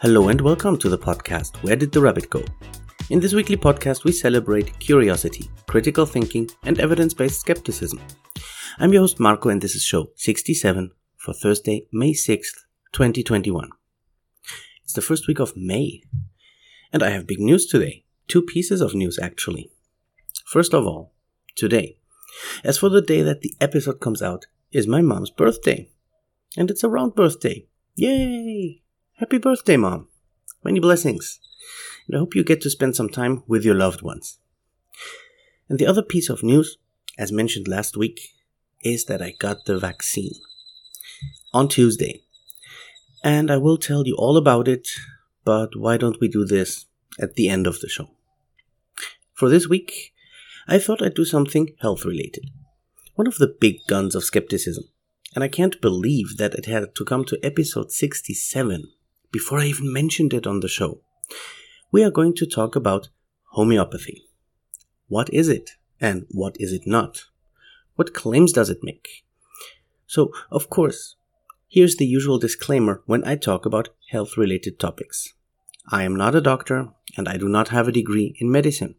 Hello and welcome to the podcast Where Did the Rabbit Go? In this weekly podcast, we celebrate curiosity, critical thinking, and evidence based skepticism. I'm your host Marco, and this is show 67 for Thursday, May 6th, 2021. It's the first week of May, and I have big news today. Two pieces of news, actually. First of all, today, as for the day that the episode comes out, is my mom's birthday. And it's a round birthday. Yay! Happy birthday, Mom! Many blessings. And I hope you get to spend some time with your loved ones. And the other piece of news, as mentioned last week, is that I got the vaccine on Tuesday. And I will tell you all about it, but why don't we do this at the end of the show? For this week, I thought I'd do something health related. One of the big guns of skepticism and I can't believe that it had to come to episode 67 before I even mentioned it on the show. We are going to talk about homeopathy. What is it and what is it not? What claims does it make? So, of course, here's the usual disclaimer when I talk about health related topics. I am not a doctor and I do not have a degree in medicine.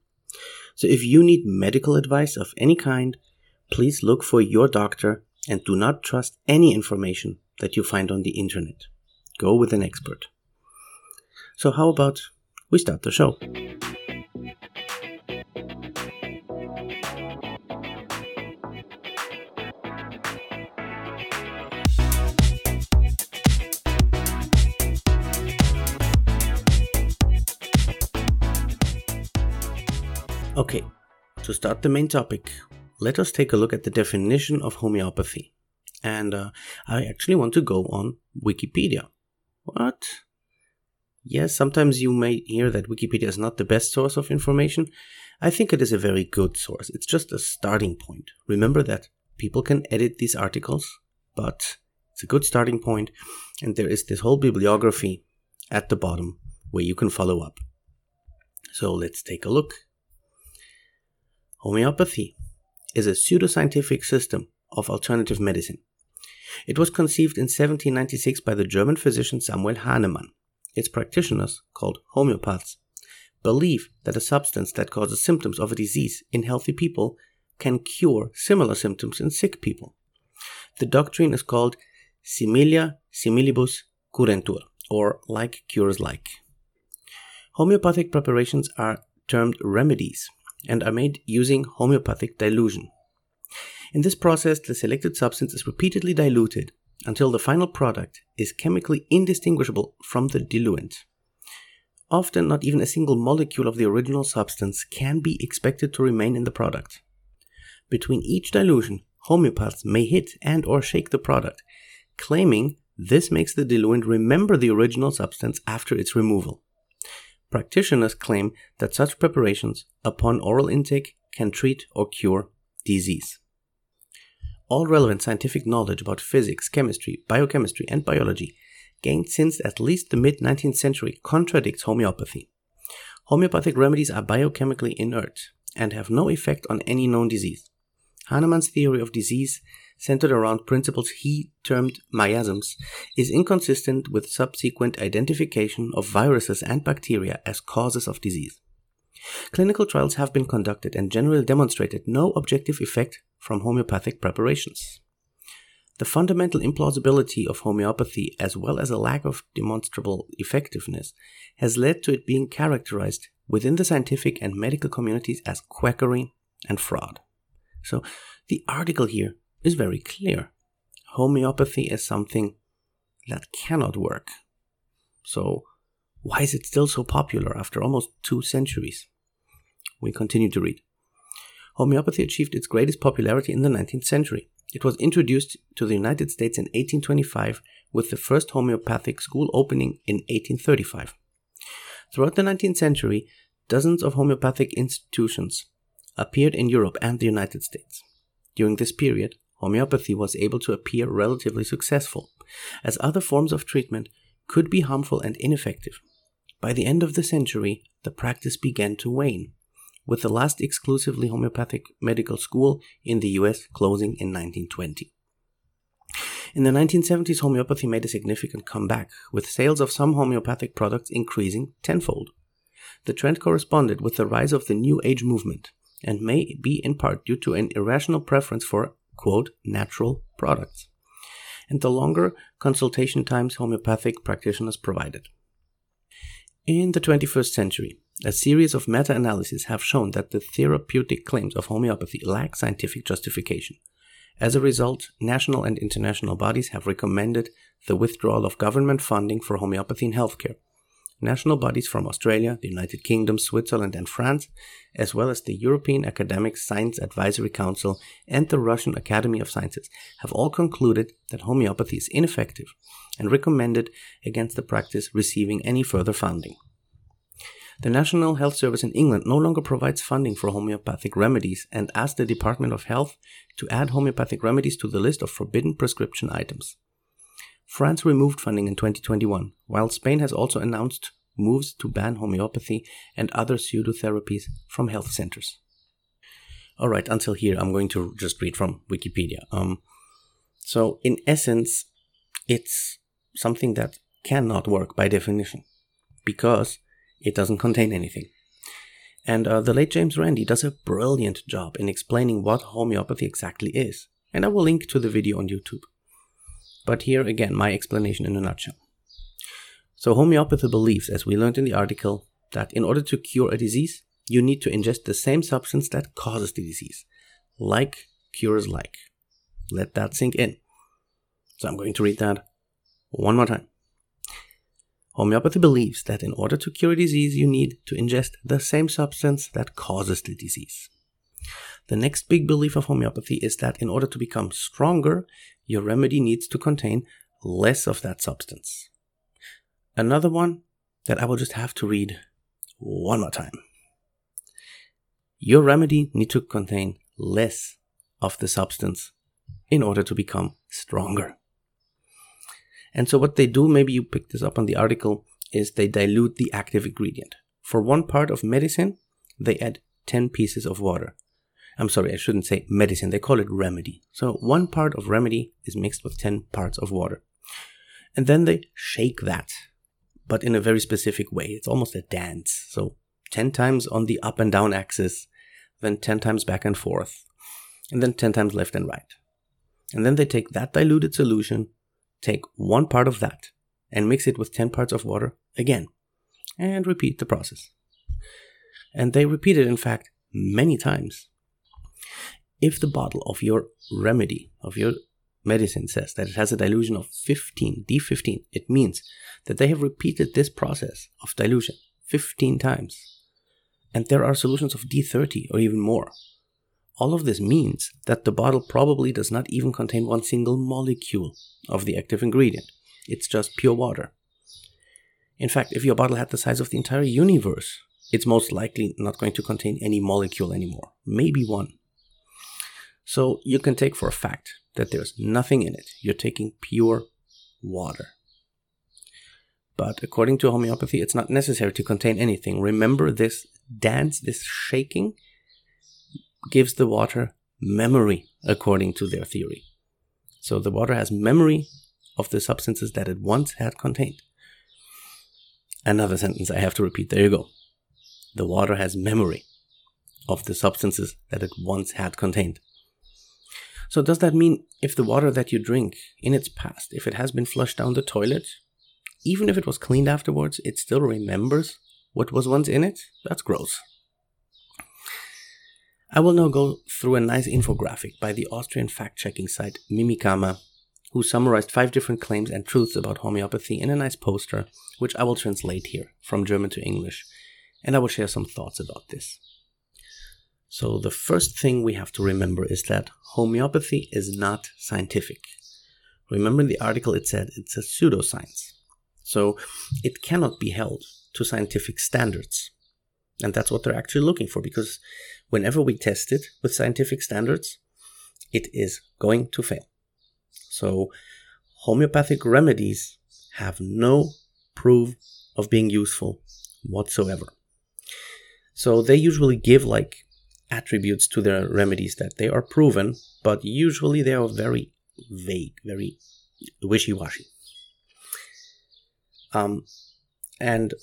So if you need medical advice of any kind, please look for your doctor and do not trust any information that you find on the internet. Go with an expert. So, how about we start the show? Okay, to start the main topic, let us take a look at the definition of homeopathy. And uh, I actually want to go on Wikipedia. What? Yes, sometimes you may hear that Wikipedia is not the best source of information. I think it is a very good source. It's just a starting point. Remember that people can edit these articles, but it's a good starting point, and there is this whole bibliography at the bottom where you can follow up. So let's take a look. Homeopathy is a pseudoscientific system of alternative medicine. It was conceived in 1796 by the German physician Samuel Hahnemann. Its practitioners, called homeopaths, believe that a substance that causes symptoms of a disease in healthy people can cure similar symptoms in sick people. The doctrine is called similia similibus curentur, or like cures like. Homeopathic preparations are termed remedies and are made using homeopathic dilution. In this process, the selected substance is repeatedly diluted until the final product is chemically indistinguishable from the diluent. Often, not even a single molecule of the original substance can be expected to remain in the product. Between each dilution, homeopaths may hit and or shake the product, claiming this makes the diluent remember the original substance after its removal. Practitioners claim that such preparations, upon oral intake, can treat or cure disease. All relevant scientific knowledge about physics, chemistry, biochemistry, and biology gained since at least the mid 19th century contradicts homeopathy. Homeopathic remedies are biochemically inert and have no effect on any known disease. Hahnemann's theory of disease centered around principles he termed miasms, is inconsistent with subsequent identification of viruses and bacteria as causes of disease. Clinical trials have been conducted and generally demonstrated no objective effect from homeopathic preparations. The fundamental implausibility of homeopathy, as well as a lack of demonstrable effectiveness, has led to it being characterized within the scientific and medical communities as quackery and fraud. So, the article here is very clear. Homeopathy is something that cannot work. So, why is it still so popular after almost two centuries? We continue to read. Homeopathy achieved its greatest popularity in the 19th century. It was introduced to the United States in 1825 with the first homeopathic school opening in 1835. Throughout the 19th century, dozens of homeopathic institutions appeared in Europe and the United States. During this period, homeopathy was able to appear relatively successful, as other forms of treatment could be harmful and ineffective. By the end of the century, the practice began to wane, with the last exclusively homeopathic medical school in the US closing in 1920. In the 1970s, homeopathy made a significant comeback, with sales of some homeopathic products increasing tenfold. The trend corresponded with the rise of the New Age movement and may be in part due to an irrational preference for, quote, natural products, and the longer consultation times homeopathic practitioners provided. In the 21st century, a series of meta analyses have shown that the therapeutic claims of homeopathy lack scientific justification. As a result, national and international bodies have recommended the withdrawal of government funding for homeopathy in healthcare. National bodies from Australia, the United Kingdom, Switzerland, and France, as well as the European Academic Science Advisory Council and the Russian Academy of Sciences, have all concluded that homeopathy is ineffective and recommended against the practice receiving any further funding. The National Health Service in England no longer provides funding for homeopathic remedies and asked the Department of Health to add homeopathic remedies to the list of forbidden prescription items. France removed funding in 2021, while Spain has also announced moves to ban homeopathy and other pseudotherapies from health centers. All right, until here, I'm going to just read from Wikipedia. Um, so, in essence, it's something that cannot work by definition because it doesn't contain anything. And uh, the late James Randi does a brilliant job in explaining what homeopathy exactly is. And I will link to the video on YouTube. But here again, my explanation in a nutshell. So, homeopathy believes, as we learned in the article, that in order to cure a disease, you need to ingest the same substance that causes the disease. Like cures like. Let that sink in. So, I'm going to read that one more time. Homeopathy believes that in order to cure a disease, you need to ingest the same substance that causes the disease. The next big belief of homeopathy is that in order to become stronger, your remedy needs to contain less of that substance. Another one that I will just have to read one more time. Your remedy needs to contain less of the substance in order to become stronger. And so what they do, maybe you picked this up on the article, is they dilute the active ingredient. For one part of medicine, they add 10 pieces of water. I'm sorry, I shouldn't say medicine, they call it remedy. So one part of remedy is mixed with 10 parts of water. And then they shake that, but in a very specific way. It's almost a dance. So 10 times on the up and down axis, then 10 times back and forth, and then 10 times left and right. And then they take that diluted solution take one part of that and mix it with 10 parts of water again and repeat the process. And they repeat it, in fact, many times. If the bottle of your remedy, of your medicine, says that it has a dilution of 15, D15, it means that they have repeated this process of dilution 15 times. And there are solutions of D30 or even more. All of this means that the bottle probably does not even contain one single molecule of the active ingredient. It's just pure water. In fact, if your bottle had the size of the entire universe, it's most likely not going to contain any molecule anymore, maybe one. So you can take for a fact that there's nothing in it. You're taking pure water. But according to homeopathy, it's not necessary to contain anything. Remember this dance, this shaking gives the water memory according to their theory. So the water has memory of the substances that it once had contained. Another sentence I have to repeat. There you go. The water has memory of the substances that it once had contained. So does that mean if the water that you drink in its past, if it has been flushed down the toilet, even if it was cleaned afterwards, it still remembers what was once in it? That's gross. I will now go through a nice infographic by the Austrian fact checking site Mimikama, who summarized five different claims and truths about homeopathy in a nice poster, which I will translate here from German to English, and I will share some thoughts about this. So, the first thing we have to remember is that homeopathy is not scientific. Remember in the article it said it's a pseudoscience. So, it cannot be held to scientific standards. And that's what they're actually looking for because whenever we test it with scientific standards, it is going to fail. So, homeopathic remedies have no proof of being useful whatsoever. So, they usually give like attributes to their remedies that they are proven, but usually they are very vague, very wishy-washy. Um, and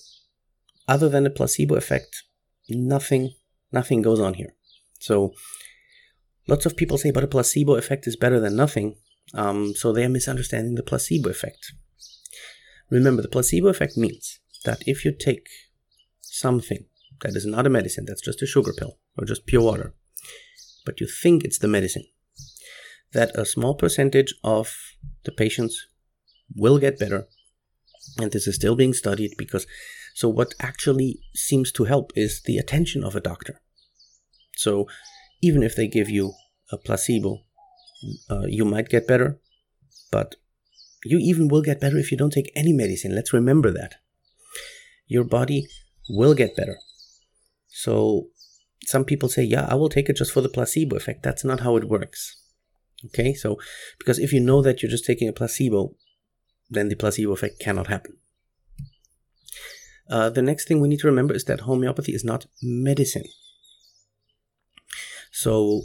other than the placebo effect, nothing nothing goes on here. So lots of people say, but a placebo effect is better than nothing. Um, so they are misunderstanding the placebo effect. Remember, the placebo effect means that if you take something that is not a medicine, that's just a sugar pill or just pure water, but you think it's the medicine, that a small percentage of the patients will get better. And this is still being studied because so what actually seems to help is the attention of a doctor. So even if they give you a placebo, uh, you might get better, but you even will get better if you don't take any medicine. Let's remember that. Your body will get better. So some people say, yeah, I will take it just for the placebo effect. That's not how it works. Okay, so because if you know that you're just taking a placebo, then the placebo effect cannot happen. Uh, the next thing we need to remember is that homeopathy is not medicine. So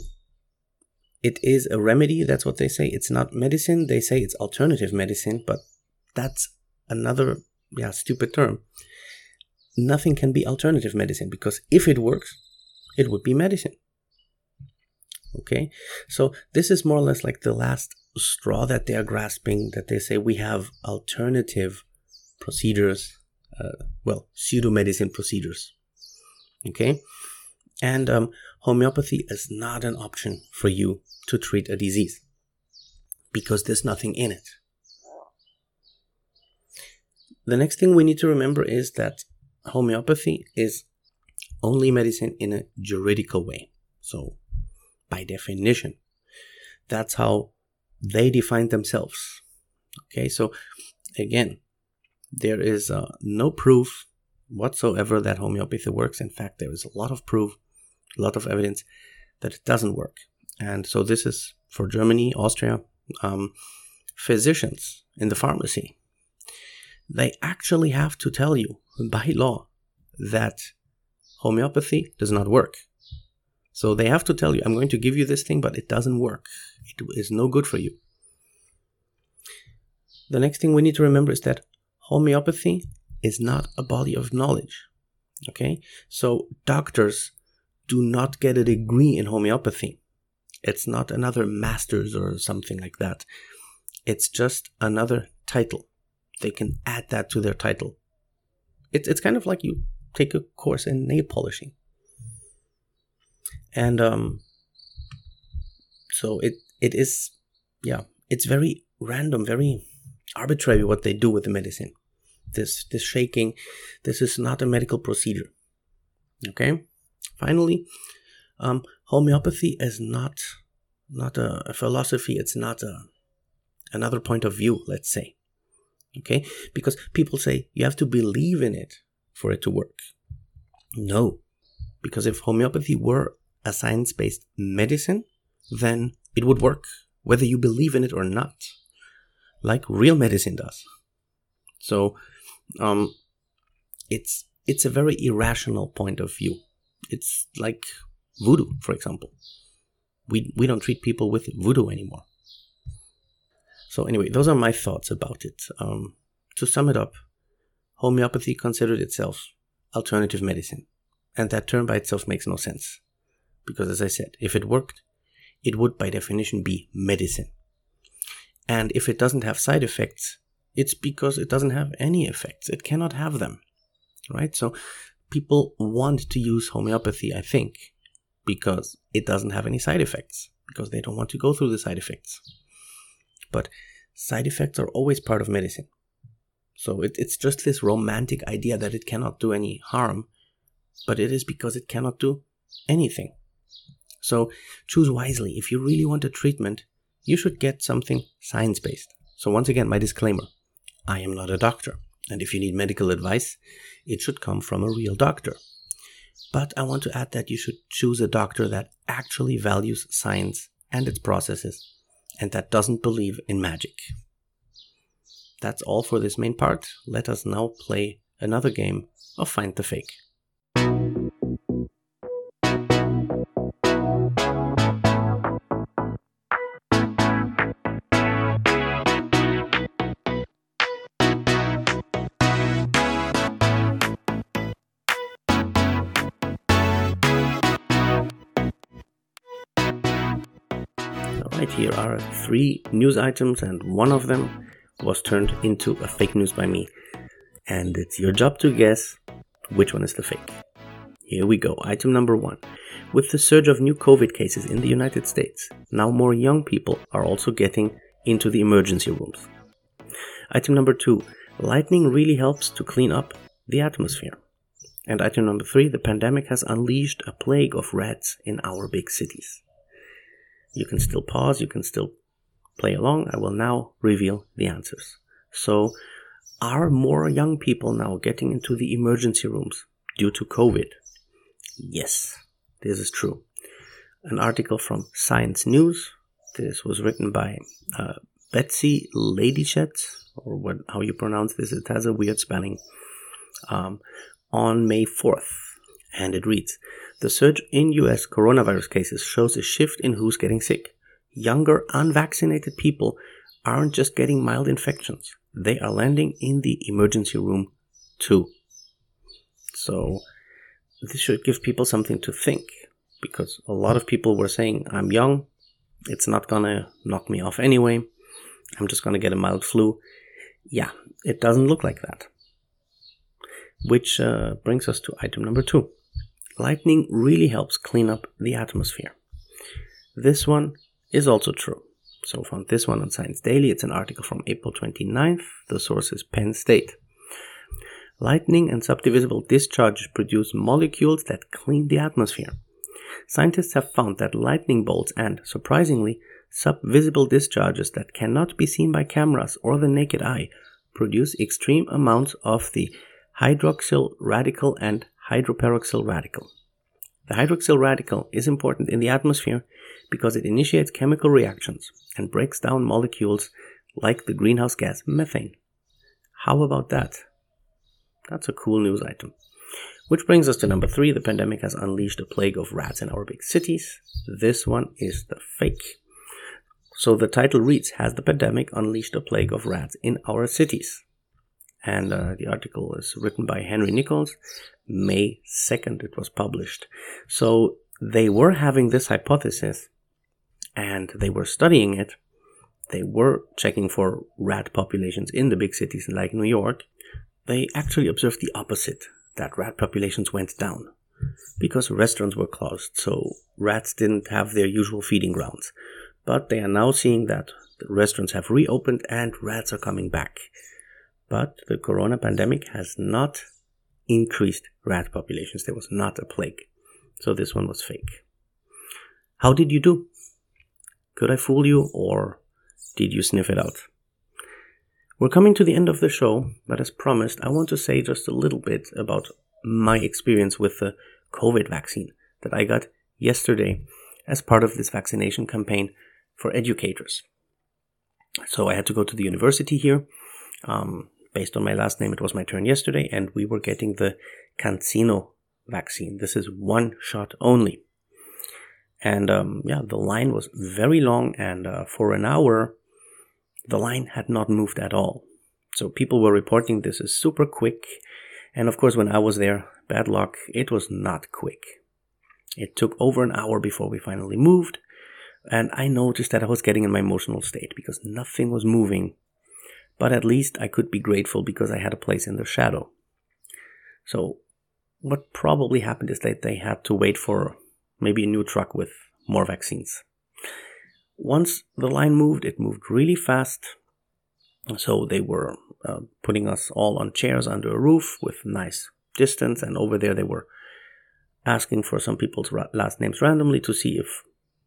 it is a remedy, that's what they say. It's not medicine, they say it's alternative medicine, but that's another yeah, stupid term. Nothing can be alternative medicine because if it works, it would be medicine. Okay, so this is more or less like the last straw that they are grasping, that they say we have alternative procedures, uh, well, pseudo medicine procedures. Okay, and um, homeopathy is not an option for you to treat a disease because there's nothing in it. The next thing we need to remember is that homeopathy is only medicine in a juridical way. So, by definition, that's how they define themselves. Okay, so again, there is uh, no proof whatsoever that homeopathy works. In fact, there is a lot of proof, a lot of evidence that it doesn't work. And so, this is for Germany, Austria, um, physicians in the pharmacy. They actually have to tell you by law that homeopathy does not work. So they have to tell you, I'm going to give you this thing, but it doesn't work. It is no good for you. The next thing we need to remember is that homeopathy is not a body of knowledge. Okay? So doctors do not get a degree in homeopathy. It's not another master's or something like that. It's just another title. They can add that to their title. It's, it's kind of like you take a course in nail polishing. And um, so it it is yeah, it's very random, very arbitrary what they do with the medicine. This this shaking, this is not a medical procedure. Okay? Finally, um, homeopathy is not not a, a philosophy, it's not a another point of view, let's say. Okay? Because people say you have to believe in it for it to work. No, because if homeopathy were a science based medicine, then it would work, whether you believe in it or not, like real medicine does. So, um, it's it's a very irrational point of view. It's like voodoo, for example. We we don't treat people with voodoo anymore. So anyway, those are my thoughts about it. Um, to sum it up, homeopathy considered itself alternative medicine. And that term by itself makes no sense. Because as I said, if it worked, it would by definition be medicine. And if it doesn't have side effects, it's because it doesn't have any effects. It cannot have them. Right? So people want to use homeopathy, I think, because it doesn't have any side effects, because they don't want to go through the side effects. But side effects are always part of medicine. So it, it's just this romantic idea that it cannot do any harm, but it is because it cannot do anything. So choose wisely. If you really want a treatment, you should get something science based. So, once again, my disclaimer I am not a doctor, and if you need medical advice, it should come from a real doctor. But I want to add that you should choose a doctor that actually values science and its processes, and that doesn't believe in magic. That's all for this main part. Let us now play another game of Find the Fake. Here are three news items, and one of them was turned into a fake news by me. And it's your job to guess which one is the fake. Here we go. Item number one. With the surge of new COVID cases in the United States, now more young people are also getting into the emergency rooms. Item number two. Lightning really helps to clean up the atmosphere. And item number three. The pandemic has unleashed a plague of rats in our big cities. You can still pause, you can still play along. I will now reveal the answers. So, are more young people now getting into the emergency rooms due to COVID? Yes, this is true. An article from Science News. This was written by uh, Betsy Ladyzhets, or what, how you pronounce this. It has a weird spelling. Um, on May 4th, and it reads The surge in US coronavirus cases shows a shift in who's getting sick. Younger, unvaccinated people aren't just getting mild infections, they are landing in the emergency room too. So, this should give people something to think because a lot of people were saying, I'm young, it's not gonna knock me off anyway, I'm just gonna get a mild flu. Yeah, it doesn't look like that. Which uh, brings us to item number two. Lightning really helps clean up the atmosphere. This one is also true. So found this one on Science Daily. It's an article from April 29th. The source is Penn State. Lightning and subdivisible discharges produce molecules that clean the atmosphere. Scientists have found that lightning bolts and, surprisingly, subvisible discharges that cannot be seen by cameras or the naked eye produce extreme amounts of the hydroxyl radical and hydroperoxyl radical. The hydroxyl radical is important in the atmosphere because it initiates chemical reactions and breaks down molecules like the greenhouse gas methane. How about that? That's a cool news item. Which brings us to number three the pandemic has unleashed a plague of rats in our big cities. This one is the fake. So the title reads Has the pandemic unleashed a plague of rats in our cities? And uh, the article is written by Henry Nicholls. May 2nd, it was published. So they were having this hypothesis and they were studying it. They were checking for rat populations in the big cities like New York. They actually observed the opposite that rat populations went down because restaurants were closed, so rats didn't have their usual feeding grounds. But they are now seeing that restaurants have reopened and rats are coming back. But the corona pandemic has not increased rat populations. There was not a plague. So this one was fake. How did you do? Could I fool you or did you sniff it out? We're coming to the end of the show, but as promised, I want to say just a little bit about my experience with the COVID vaccine that I got yesterday as part of this vaccination campaign for educators. So I had to go to the university here. Um, based on my last name, it was my turn yesterday, and we were getting the CanSino vaccine. This is one shot only. And um, yeah, the line was very long, and uh, for an hour, the line had not moved at all. So people were reporting this is super quick. And of course, when I was there, bad luck, it was not quick. It took over an hour before we finally moved. And I noticed that I was getting in my emotional state because nothing was moving but at least I could be grateful because I had a place in the shadow. So, what probably happened is that they had to wait for maybe a new truck with more vaccines. Once the line moved, it moved really fast. So they were uh, putting us all on chairs under a roof with nice distance, and over there they were asking for some people's last names randomly to see if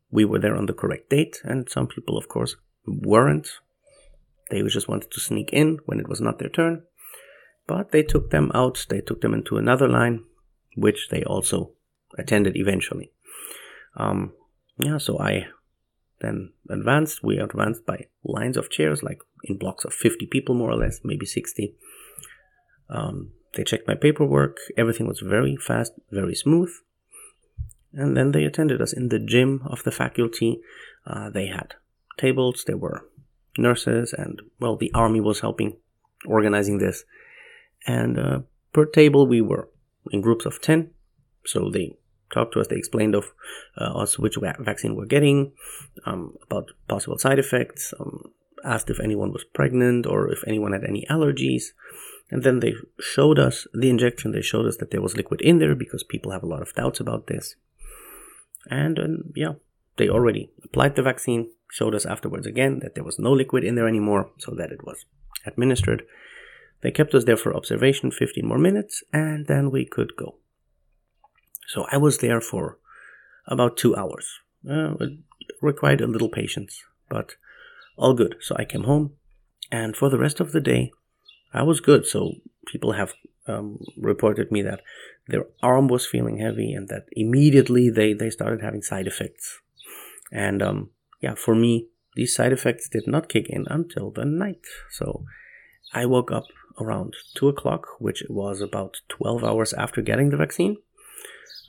we were there on the correct date, and some people, of course, weren't. They just wanted to sneak in when it was not their turn. But they took them out, they took them into another line, which they also attended eventually. Um, yeah, so I then advanced. We advanced by lines of chairs, like in blocks of 50 people, more or less, maybe 60. Um, they checked my paperwork. Everything was very fast, very smooth. And then they attended us in the gym of the faculty. Uh, they had tables, there were nurses, and well, the army was helping organizing this. And uh, per table, we were in groups of 10. So they talked to us. They explained of uh, us which vaccine we're getting, um, about possible side effects, um, asked if anyone was pregnant or if anyone had any allergies. And then they showed us the injection. They showed us that there was liquid in there because people have a lot of doubts about this. And um, yeah, they already applied the vaccine, showed us afterwards again that there was no liquid in there anymore, so that it was administered. They kept us there for observation 15 more minutes, and then we could go. So I was there for about two hours. Uh, it required a little patience, but all good. So I came home, and for the rest of the day, I was good. So people have um, reported me that their arm was feeling heavy, and that immediately they they started having side effects. And um, yeah, for me, these side effects did not kick in until the night. So I woke up around two o'clock, which was about twelve hours after getting the vaccine.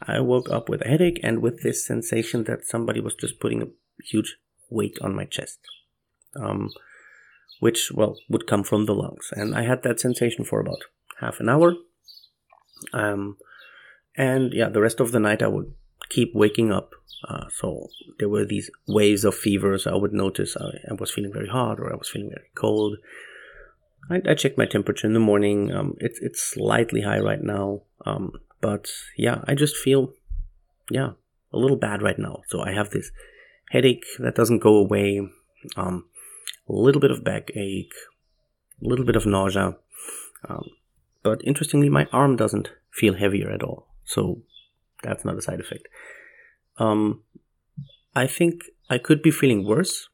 I woke up with a headache and with this sensation that somebody was just putting a huge weight on my chest. Um, which, well, would come from the lungs. And I had that sensation for about half an hour. Um, and yeah, the rest of the night I would keep waking up. Uh, so there were these waves of fever. So I would notice I, I, was feeling very hot or I was feeling very cold. I, I checked my temperature in the morning. Um, it's it's slightly high right now. Um, but yeah, I just feel, yeah, a little bad right now. So I have this headache that doesn't go away. Um, a little bit of backache, a little bit of nausea. Um, but interestingly, my arm doesn't feel heavier at all. So that's not a side effect. Um, I think I could be feeling worse.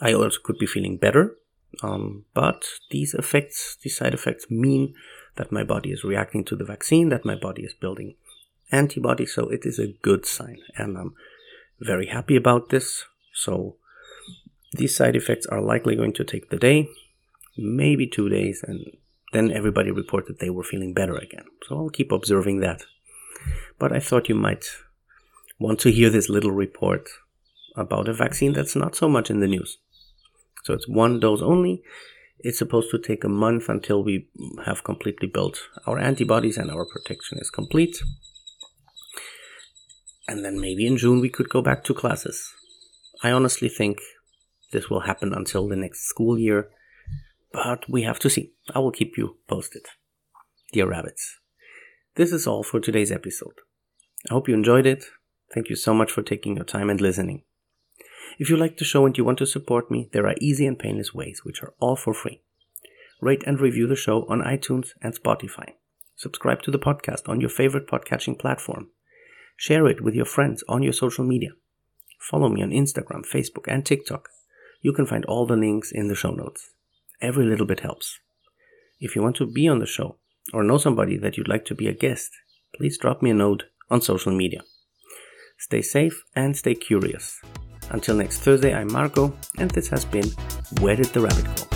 I also could be feeling better. Um, but these effects, these side effects, mean that my body is reacting to the vaccine, that my body is building antibodies. So it is a good sign. And I'm very happy about this. So these side effects are likely going to take the day, maybe two days, and then everybody reported they were feeling better again. So I'll keep observing that. But I thought you might want to hear this little report about a vaccine that's not so much in the news. So it's one dose only. It's supposed to take a month until we have completely built our antibodies and our protection is complete. And then maybe in June we could go back to classes. I honestly think this will happen until the next school year, but we have to see. I will keep you posted. Dear rabbits, this is all for today's episode. I hope you enjoyed it. Thank you so much for taking your time and listening. If you like the show and you want to support me, there are easy and painless ways, which are all for free. Rate and review the show on iTunes and Spotify. Subscribe to the podcast on your favorite podcatching platform. Share it with your friends on your social media. Follow me on Instagram, Facebook, and TikTok. You can find all the links in the show notes. Every little bit helps. If you want to be on the show or know somebody that you'd like to be a guest, please drop me a note on social media. Stay safe and stay curious. Until next Thursday, I'm Marco, and this has been Where Did the Rabbit Go?